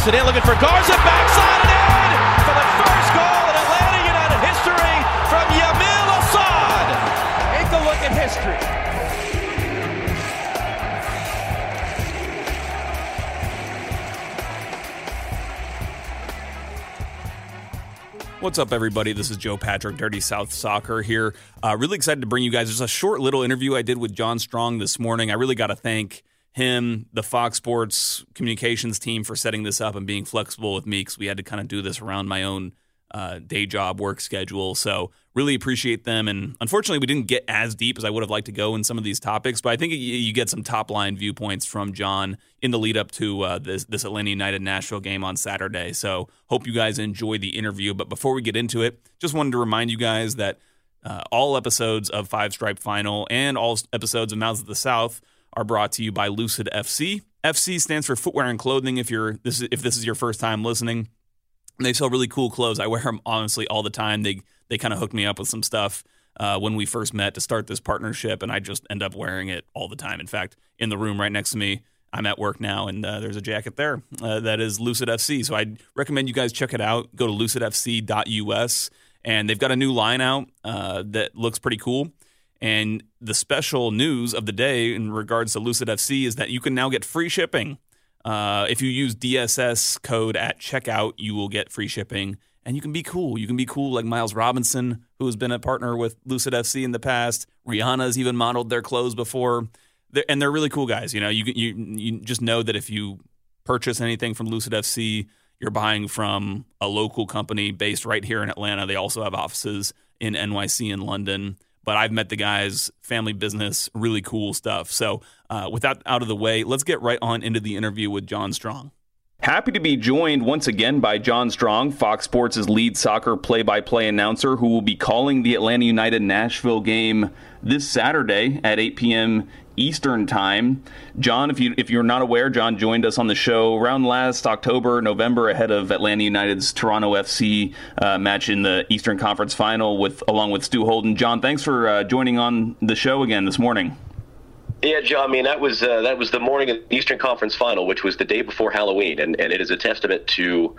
Toss it in, looking for Garza, backside and in for the first goal in Atlanta United history from Yamil Asad. Take a look at history. What's up, everybody? This is Joe Patrick, Dirty South Soccer here. Uh, really excited to bring you guys just a short little interview I did with John Strong this morning. I really got to thank him, the Fox Sports communications team, for setting this up and being flexible with me because we had to kind of do this around my own uh, day job work schedule. So really appreciate them. And unfortunately, we didn't get as deep as I would have liked to go in some of these topics. But I think you get some top line viewpoints from John in the lead up to uh, this, this Atlanta United Nashville game on Saturday. So hope you guys enjoy the interview. But before we get into it, just wanted to remind you guys that uh, all episodes of Five Stripe Final and all episodes of Mouths of the South are brought to you by Lucid FC. FC stands for footwear and clothing. If you're this is, if this is your first time listening, they sell really cool clothes. I wear them honestly all the time. They they kind of hooked me up with some stuff uh, when we first met to start this partnership, and I just end up wearing it all the time. In fact, in the room right next to me, I'm at work now, and uh, there's a jacket there uh, that is Lucid FC. So I recommend you guys check it out. Go to lucidfc.us, and they've got a new line out uh, that looks pretty cool. And the special news of the day in regards to Lucid FC is that you can now get free shipping. Uh, if you use DSS code at checkout, you will get free shipping and you can be cool. You can be cool like Miles Robinson, who has been a partner with Lucid FC in the past. Rihanna's even modeled their clothes before. They're, and they're really cool guys. You know, you, you, you just know that if you purchase anything from Lucid FC, you're buying from a local company based right here in Atlanta. They also have offices in NYC and London but I've met the guys, family business, really cool stuff. So, uh, with that out of the way, let's get right on into the interview with John Strong. Happy to be joined once again by John Strong, Fox Sports' lead soccer play by play announcer, who will be calling the Atlanta United Nashville game this Saturday at 8 p.m. Eastern Time. John, if you if you're not aware, John joined us on the show around last October, November, ahead of Atlanta United's Toronto FC uh, match in the Eastern Conference Final, with along with Stu Holden. John, thanks for uh, joining on the show again this morning. Yeah, Joe. I mean, that was uh, that was the morning of the Eastern Conference Final, which was the day before Halloween, and, and it is a testament to,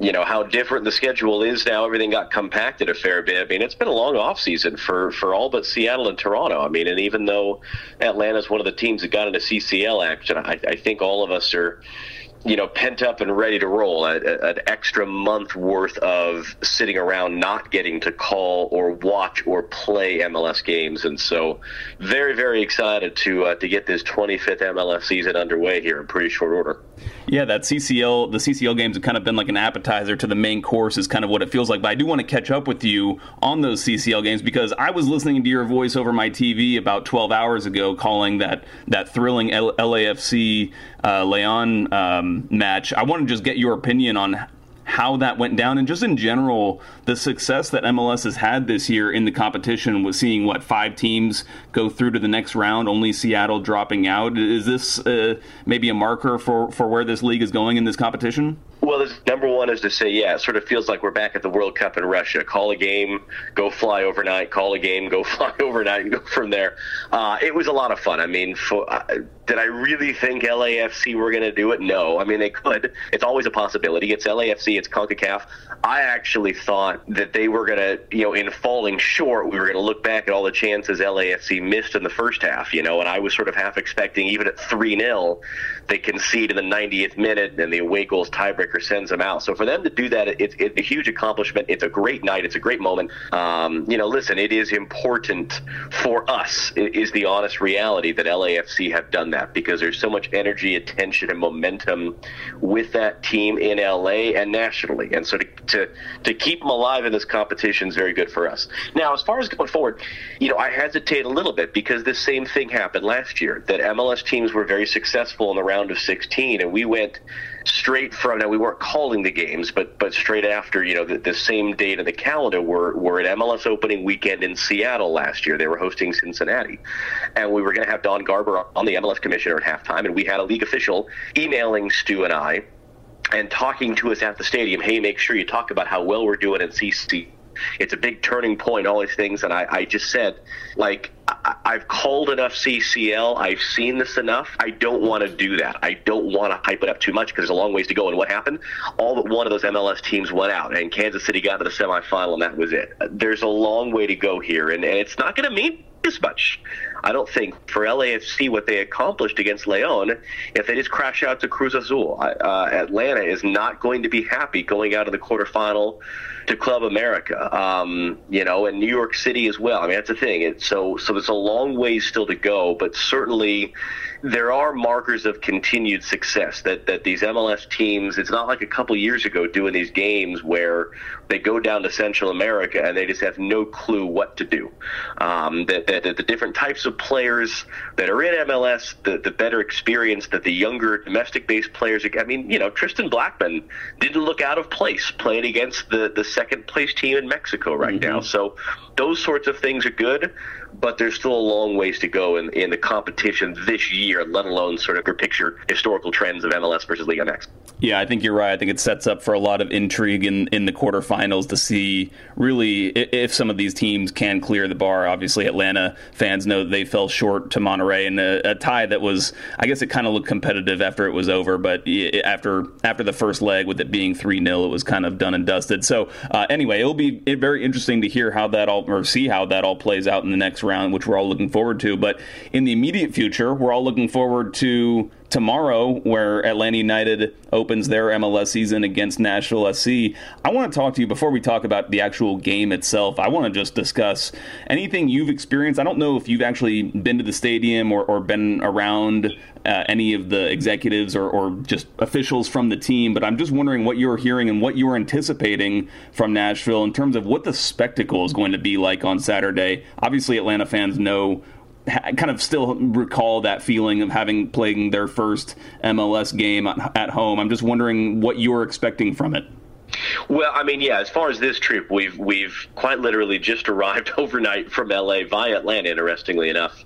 you know, how different the schedule is now. Everything got compacted a fair bit. I mean, it's been a long off season for for all but Seattle and Toronto. I mean, and even though Atlanta's one of the teams that got into CCL action, I, I think all of us are you know, pent up and ready to roll. A, a, an extra month worth of sitting around not getting to call or watch or play MLS games, and so very, very excited to uh, to get this 25th MLS season underway here in pretty short order. Yeah, that CCL, the CCL games have kind of been like an appetizer to the main course, is kind of what it feels like. But I do want to catch up with you on those CCL games because I was listening to your voice over my TV about 12 hours ago, calling that that thrilling L- LAFC uh, Leon um, match. I want to just get your opinion on how that went down and just in general the success that MLS has had this year in the competition with seeing what five teams go through to the next round only Seattle dropping out is this uh, maybe a marker for for where this league is going in this competition well, this, number one is to say, yeah, it sort of feels like we're back at the World Cup in Russia. Call a game, go fly overnight. Call a game, go fly overnight, and go from there. Uh, it was a lot of fun. I mean, for, uh, did I really think LAFC were going to do it? No. I mean, they could. It's always a possibility. It's LAFC. It's Concacaf. I actually thought that they were going to, you know, in falling short, we were going to look back at all the chances LAFC missed in the first half, you know, and I was sort of half expecting, even at 3 0, they concede in the 90th minute and the away goals tiebreaker sends them out. So for them to do that, it's, it's a huge accomplishment. It's a great night. It's a great moment. Um, you know, listen, it is important for us. Is the honest reality that LAFC have done that because there's so much energy, attention, and momentum with that team in LA and nationally. And so to to, to keep them alive in this competition is very good for us. Now, as far as going forward, you know, I hesitate a little bit because this same thing happened last year. That MLS teams were very successful in the round of 16, and we went straight from now we weren't calling the games, but but straight after you know the, the same date of the calendar we were we were at MLS opening weekend in Seattle last year. They were hosting Cincinnati, and we were going to have Don Garber on the MLS commissioner at halftime, and we had a league official emailing Stu and I and talking to us at the stadium. Hey, make sure you talk about how well we're doing in CC it's a big turning point, all these things. And I, I just said, like, I, I've called enough CCL. I've seen this enough. I don't want to do that. I don't want to hype it up too much because there's a long ways to go. And what happened? All but one of those MLS teams went out, and Kansas City got to the semifinal, and that was it. There's a long way to go here, and, and it's not going to mean as much. I don't think for LAFC what they accomplished against Leon, if they just crash out to Cruz Azul, uh, Atlanta is not going to be happy going out of the quarterfinal to Club America, um, you know, and New York City as well. I mean, that's the thing. It's so so there's a long ways still to go, but certainly there are markers of continued success that, that these MLS teams, it's not like a couple years ago doing these games where they go down to Central America and they just have no clue what to do. Um, that, that, that, the different types of players that are in MLS, the, the better experience that the younger domestic based players, I mean, you know, Tristan Blackmon didn't look out of place playing against the, the second place team in Mexico right mm-hmm. now. So those sorts of things are good but there's still a long ways to go in, in the competition this year, let alone sort of picture historical trends of MLS versus Liga MX. Yeah, I think you're right. I think it sets up for a lot of intrigue in, in the quarterfinals to see really if some of these teams can clear the bar. Obviously, Atlanta fans know they fell short to Monterrey in a, a tie that was, I guess, it kind of looked competitive after it was over, but after after the first leg, with it being three 0 it was kind of done and dusted. So uh, anyway, it'll be very interesting to hear how that all or see how that all plays out in the next round, which we're all looking forward to. But in the immediate future, we're all looking forward to tomorrow, where Atlanta United opens their MLS season against Nashville SC. I want to talk to you before we talk about the actual game itself. I want to just discuss anything you've experienced. I don't know if you've actually been to the stadium or, or been around uh, any of the executives or, or just officials from the team, but I'm just wondering what you're hearing and what you're anticipating from Nashville in terms of what the spectacle is going to be like on Saturday. Obviously, Atlanta fans know kind of still recall that feeling of having playing their first MLS game at home. I'm just wondering what you're expecting from it. Well, I mean, yeah. As far as this trip, we've we've quite literally just arrived overnight from LA via Atlanta. Interestingly enough,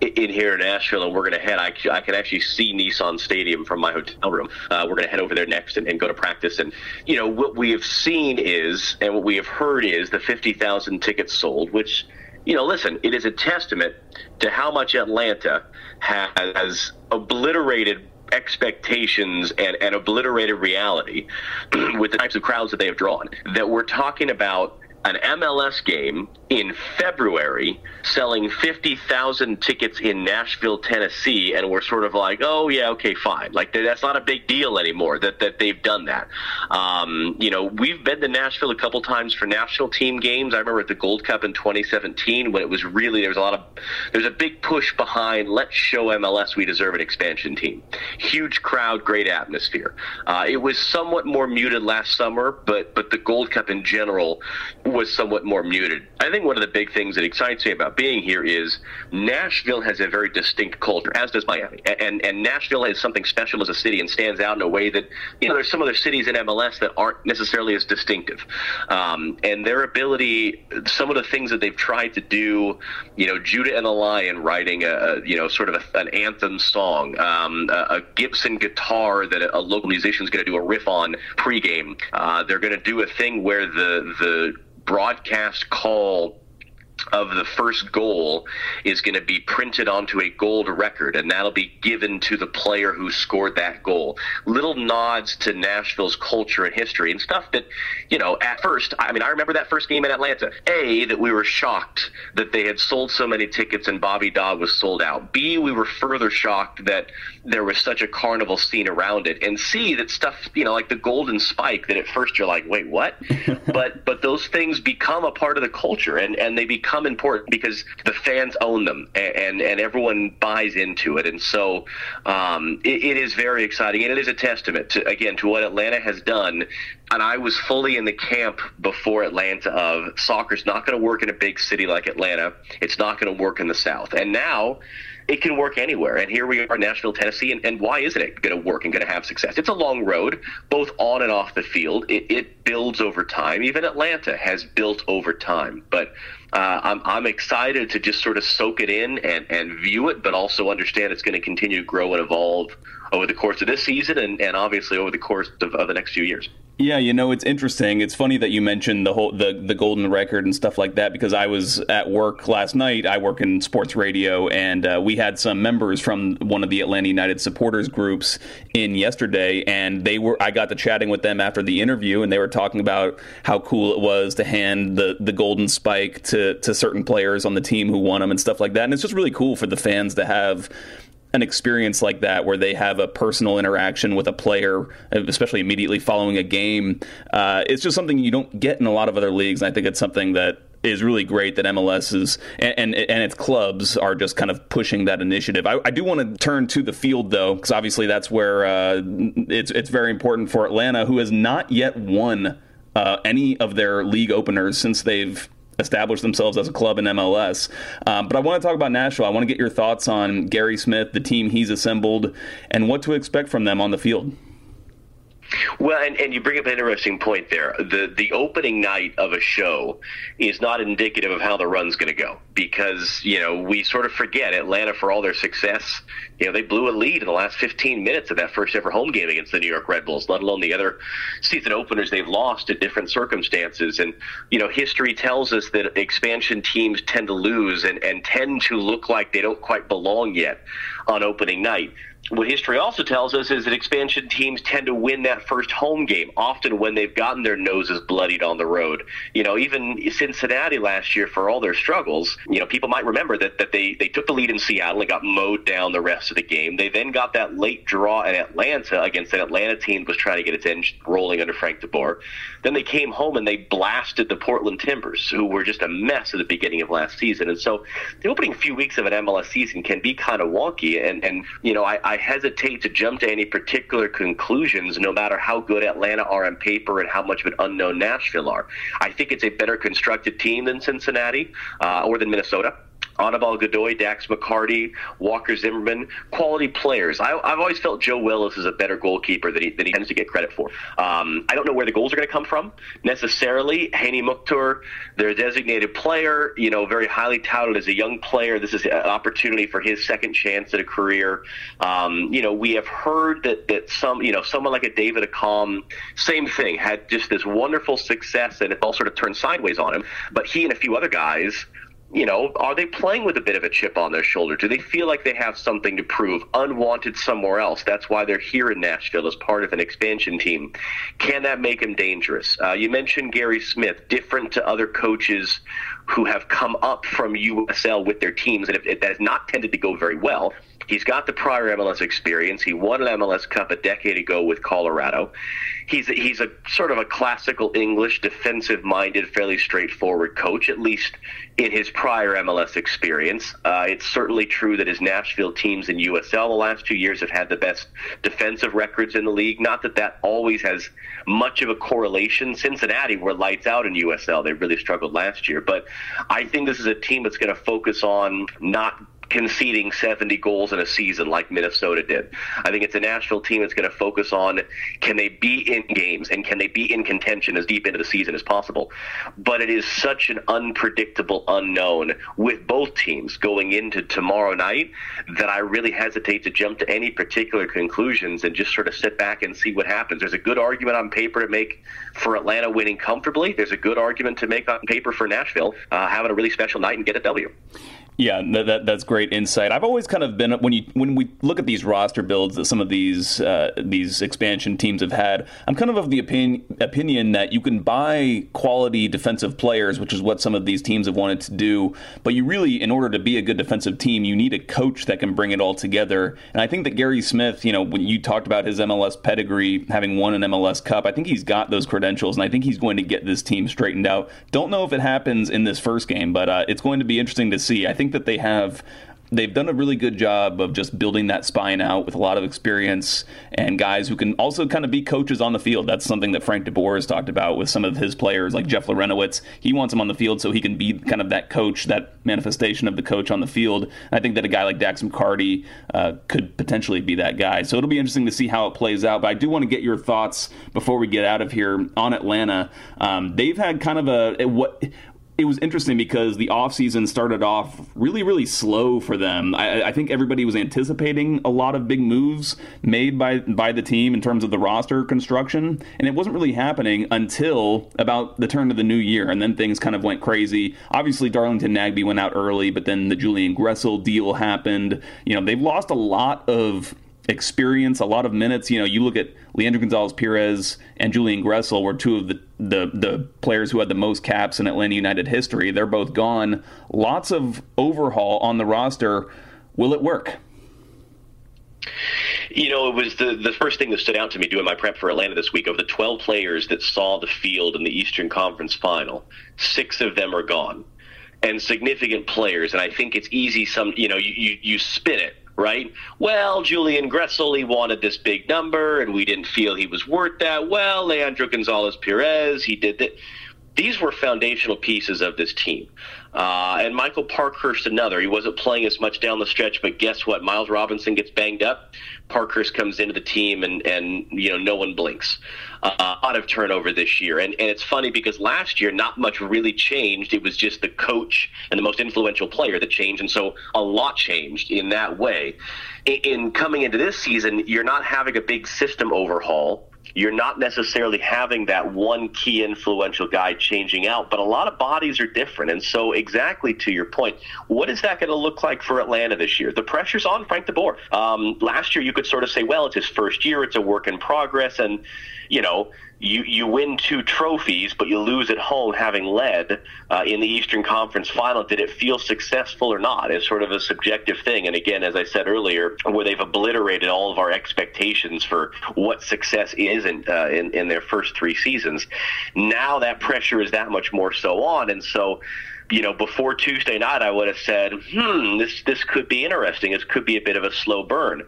in here in Nashville, and we're going to head. I, I can actually see Nissan Stadium from my hotel room. Uh, we're going to head over there next and, and, go to practice. And you know what we have seen is, and what we have heard is, the fifty thousand tickets sold, which you know, listen, it is a testament to how much Atlanta has obliterated expectations and, and obliterated reality with the types of crowds that they have drawn. That we're talking about an MLS game in February selling 50,000 tickets in Nashville, Tennessee, and we're sort of like, oh, yeah, okay, fine. Like, that's not a big deal anymore that, that they've done that. Um, you know, we've been to Nashville a couple times for national team games. I remember at the Gold Cup in 2017 when it was really, there was a lot of, there's a big push behind, let's show MLS we deserve an expansion team. Huge crowd, great atmosphere. Uh, it was somewhat more muted last summer, but, but the Gold Cup in general was somewhat more muted. I think one of the big things that excites me about being here is Nashville has a very distinct culture, as does Miami. And and Nashville has something special as a city and stands out in a way that you know there's some other cities in MLS that aren't necessarily as distinctive. Um, and their ability, some of the things that they've tried to do, you know, Judah and the Lion writing a, you know sort of a, an anthem song, um, a, a, Gibson guitar that a, a local musician is going to do a riff on pregame. Uh, they're going to do a thing where the the broadcast call of the first goal is going to be printed onto a gold record, and that'll be given to the player who scored that goal. Little nods to Nashville's culture and history and stuff that, you know, at first, I mean, I remember that first game in Atlanta. A, that we were shocked that they had sold so many tickets and Bobby Dodd was sold out. B, we were further shocked that there was such a carnival scene around it. And C, that stuff, you know, like the golden spike that at first you're like, wait, what? but but those things become a part of the culture and, and they become become important because the fans own them and and, and everyone buys into it. And so um, it, it is very exciting, and it is a testament to again to what Atlanta has done. And I was fully in the camp before Atlanta of soccer's not going to work in a big city like Atlanta. It's not going to work in the South. And now it can work anywhere. And here we are, in Nashville, Tennessee, and, and why isn't it going to work and going to have success? It's a long road, both on and off the field. It, it builds over time. Even Atlanta has built over time. But uh, I'm, I'm excited to just sort of soak it in and, and view it, but also understand it's going to continue to grow and evolve over the course of this season and, and obviously over the course of, of the next few years. Yeah, you know, it's interesting. It's funny that you mentioned the whole the the golden record and stuff like that because I was at work last night. I work in sports radio, and uh, we had some members from one of the Atlanta United supporters groups in yesterday, and they were. I got to chatting with them after the interview, and they were talking about how cool it was to hand the the golden spike to to certain players on the team who won them and stuff like that. And it's just really cool for the fans to have an experience like that where they have a personal interaction with a player, especially immediately following a game. Uh, it's just something you don't get in a lot of other leagues. And I think it's something that is really great that MLS is and, and, and its clubs are just kind of pushing that initiative. I, I do want to turn to the field though, because obviously that's where uh, it's it's very important for Atlanta, who has not yet won uh, any of their league openers since they've establish themselves as a club in MLS. Um, but I want to talk about Nashville. I want to get your thoughts on Gary Smith, the team he's assembled, and what to expect from them on the field. Well, and, and you bring up an interesting point there. The the opening night of a show is not indicative of how the run's going to go because you know we sort of forget Atlanta for all their success. You know they blew a lead in the last 15 minutes of that first ever home game against the New York Red Bulls, let alone the other season openers they've lost in different circumstances. And you know history tells us that expansion teams tend to lose and, and tend to look like they don't quite belong yet on opening night what history also tells us is that expansion teams tend to win that first home game, often when they've gotten their noses bloodied on the road. You know, even Cincinnati last year, for all their struggles, you know, people might remember that, that they, they took the lead in Seattle and got mowed down the rest of the game. They then got that late draw in Atlanta against an Atlanta team that was trying to get its engine rolling under Frank DeBoer. Then they came home and they blasted the Portland Timbers, who were just a mess at the beginning of last season. And so the opening few weeks of an MLS season can be kind of wonky. And, and you know, I, I hesitate to jump to any particular conclusions, no matter how good Atlanta are on paper and how much of an unknown Nashville are. I think it's a better constructed team than Cincinnati uh, or than Minnesota. Anibal Godoy, Dax McCarty, Walker Zimmerman, quality players. I, have always felt Joe Willis is a better goalkeeper than he, than he tends to get credit for. Um, I don't know where the goals are going to come from necessarily. Hany Mukhtar, their designated player, you know, very highly touted as a young player. This is an opportunity for his second chance at a career. Um, you know, we have heard that, that some, you know, someone like a David Accam, same thing, had just this wonderful success and it all sort of turned sideways on him. But he and a few other guys you know, are they playing with a bit of a chip on their shoulder? Do they feel like they have something to prove, unwanted somewhere else? That's why they're here in Nashville as part of an expansion team. Can that make them dangerous? Uh, you mentioned Gary Smith, different to other coaches who have come up from USL with their teams, and that has not tended to go very well. He's got the prior MLS experience. He won an MLS Cup a decade ago with Colorado he's a, he's a sort of a classical English defensive minded, fairly straightforward coach, at least in his prior MLS experience. Uh, it's certainly true that his Nashville teams in USL the last two years have had the best defensive records in the league. Not that that always has much of a correlation. Cincinnati were lights out in USL. They really struggled last year. But I think this is a team that's going to focus on not conceding 70 goals in a season like Minnesota did. I think it's a Nashville team that's going to focus on can they be in games and can they be in contention as deep into the season as possible. But it is such an unpredictable unknown with both teams going into tomorrow night that I really hesitate to jump to any particular conclusions and just sort of sit back and see what happens. There's a good argument on paper to make for Atlanta winning comfortably. There's a good argument to make on paper for Nashville uh, having a really special night and get a W. Yeah, that, that, that's great insight. I've always kind of been when you when we look at these roster builds that some of these uh, these expansion teams have had. I'm kind of of the opinion opinion that you can buy quality defensive players, which is what some of these teams have wanted to do. But you really, in order to be a good defensive team, you need a coach that can bring it all together. And I think that Gary Smith, you know, when you talked about his MLS pedigree, having won an MLS Cup, I think he's got those credentials, and I think he's going to get this team straightened out. Don't know if it happens in this first game, but uh, it's going to be interesting to see. I think think that they have they've done a really good job of just building that spine out with a lot of experience and guys who can also kind of be coaches on the field. That's something that Frank DeBoer has talked about with some of his players, like Jeff Larentowicz. He wants him on the field so he can be kind of that coach, that manifestation of the coach on the field. And I think that a guy like Dax McCarty uh, could potentially be that guy. So it'll be interesting to see how it plays out. But I do want to get your thoughts before we get out of here on Atlanta. Um, they've had kind of a what it was interesting because the offseason started off really, really slow for them. I, I, think everybody was anticipating a lot of big moves made by by the team in terms of the roster construction, and it wasn't really happening until about the turn of the new year, and then things kind of went crazy. Obviously, Darlington Nagbe went out early, but then the Julian Gressel deal happened. You know, they've lost a lot of experience, a lot of minutes. You know, you look at Leandro Gonzalez Pirez and Julian Gressel were two of the, the, the players who had the most caps in Atlanta United history. They're both gone. Lots of overhaul on the roster. Will it work? You know, it was the the first thing that stood out to me doing my prep for Atlanta this week. Of the 12 players that saw the field in the Eastern Conference Final, six of them are gone, and significant players. And I think it's easy. Some, you know, you you, you spin it right? Well, Julian Gressel, he wanted this big number, and we didn't feel he was worth that. Well, Leandro Gonzalez Pirez, he did that. These were foundational pieces of this team. Uh, and Michael Parkhurst, another. He wasn't playing as much down the stretch, but guess what? Miles Robinson gets banged up. Parkhurst comes into the team, and, and you know, no one blinks. Uh, a lot of turnover this year. And, and it's funny because last year, not much really changed. It was just the coach and the most influential player that changed. And so a lot changed in that way. In, in coming into this season, you're not having a big system overhaul you're not necessarily having that one key influential guy changing out, but a lot of bodies are different. And so, exactly to your point, what is that going to look like for Atlanta this year? The pressure's on Frank DeBoer. Um, last year, you could sort of say, well, it's his first year, it's a work in progress, and you know you you win two trophies, but you lose at home, having led uh, in the Eastern Conference Final. Did it feel successful or not? It's sort of a subjective thing. And again, as I said earlier, where they've obliterated all of our expectations for what success is in uh, in, in their first three seasons. Now that pressure is that much more so on, and so you know, before Tuesday night, I would have said, hmm, this this could be interesting. This could be a bit of a slow burn.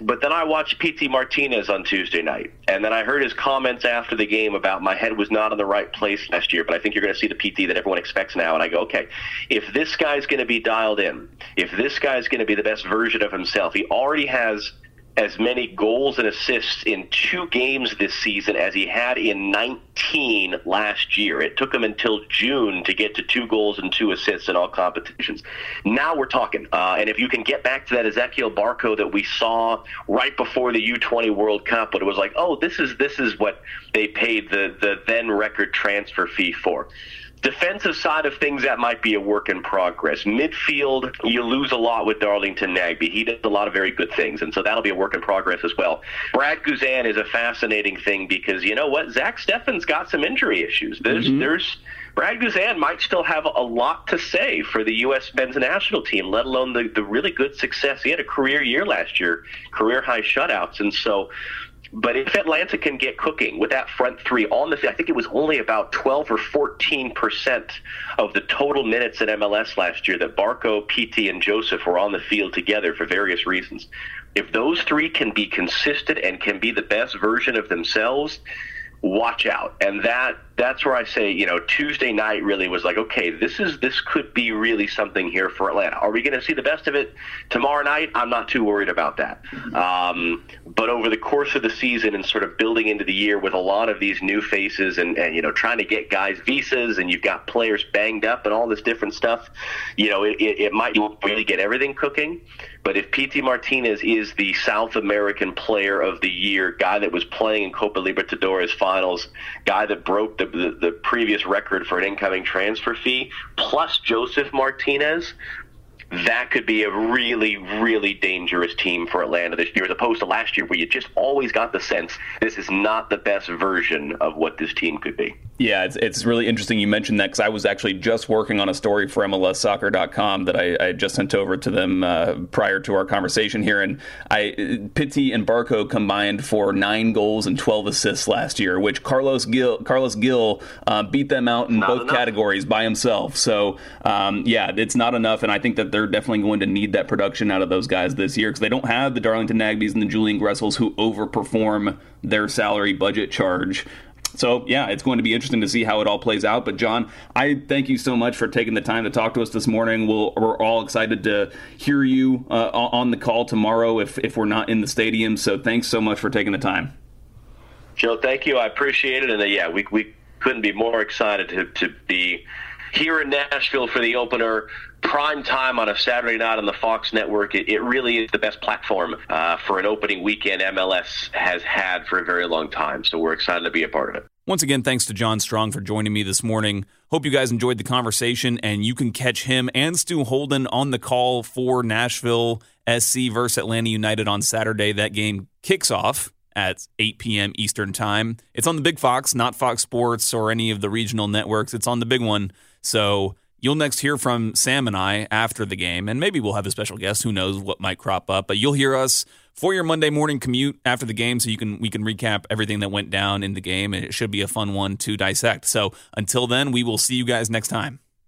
But then I watched Pity Martinez on Tuesday night, and then I heard his comments after the game about my head was not in the right place last year, but I think you're going to see the Pity that everyone expects now. And I go, okay, if this guy's going to be dialed in, if this guy's going to be the best version of himself, he already has as many goals and assists in two games this season as he had in 19 last year. It took him until June to get to two goals and two assists in all competitions. Now we're talking. Uh, and if you can get back to that Ezequiel Barco that we saw right before the U20 World Cup, but it was like, oh, this is this is what they paid the the then record transfer fee for. Defensive side of things, that might be a work in progress. Midfield, you lose a lot with Darlington Nagbe. He does a lot of very good things, and so that'll be a work in progress as well. Brad Guzan is a fascinating thing because you know what? Zach Steffen's got some injury issues. There's, mm-hmm. there's Brad Guzan might still have a lot to say for the U.S. men's national team, let alone the, the really good success. He had a career year last year, career high shutouts. And so but if Atlanta can get cooking with that front three on the field, I think it was only about 12 or 14 percent of the total minutes in MLS last year that Barco, Pity, and Josef were on the field together for various reasons. If those three can be consistent and can be the best version of themselves, watch out. And that that's where I say, you know, Tuesday night really was like, okay, this is this could be really something here for Atlanta. Are we going to see the best of it tomorrow night? I'm not too worried about that. Um, but over the course of the season and sort of building into the year with a lot of these new faces and, and you know trying to get guys visas and you've got players banged up and all this different stuff, you know, it, it, it might really get everything cooking. But if Pity Martinez is the South American Player of the Year, guy that was playing in Copa Libertadores finals, guy that broke the the, the, previous record for an incoming transfer fee, plus Josef Martinez, that could be a really, really dangerous team for Atlanta this year, as opposed to last year, where you just always got the sense this is not the best version of what this team could be. Yeah, it's, it's really interesting you mentioned that because I was actually just working on a story for MLSsoccer.com that I, I just sent over to them uh, prior to our conversation here. And I Pity and Barco combined for nine goals and 12 assists last year, which Carles Gil, Carles Gil uh, beat them out in not both enough. categories by himself. So, um, yeah, it's not enough. And I think that they're definitely going to need that production out of those guys this year because they don't have the Darlington Nagbes and the Julian Gressels who overperform their salary budget charge. So, yeah, it's going to be interesting to see how it all plays out. But, John, I thank you so much for taking the time to talk to us this morning. we we are all excited to hear you uh, on the call tomorrow if, if we're not in the stadium. So, thanks so much for taking the time. Joe, thank you. I appreciate it. And, uh, yeah, we, we couldn't be more excited to, to be here in Nashville for the opener, prime time on a Saturday night on the Fox network. It, it really is the best platform uh, for an opening weekend MLS has had for a very long time. So we're excited to be a part of it. Once again, thanks to John Strong for joining me this morning. Hope you guys enjoyed the conversation, and you can catch him and Stu Holden on the call for Nashville SC versus Atlanta United on Saturday. That game kicks off at 8 p.m. Eastern Time. It's on the Big Fox, not Fox Sports or any of the regional networks. It's on the big one. So You'll next hear from Sam and I after the game, and maybe we'll have a special guest. Who knows what might crop up? But you'll hear us for your Monday morning commute after the game, so you can we can recap everything that went down in the game, and it should be a fun one to dissect. So until then, we will see you guys next time.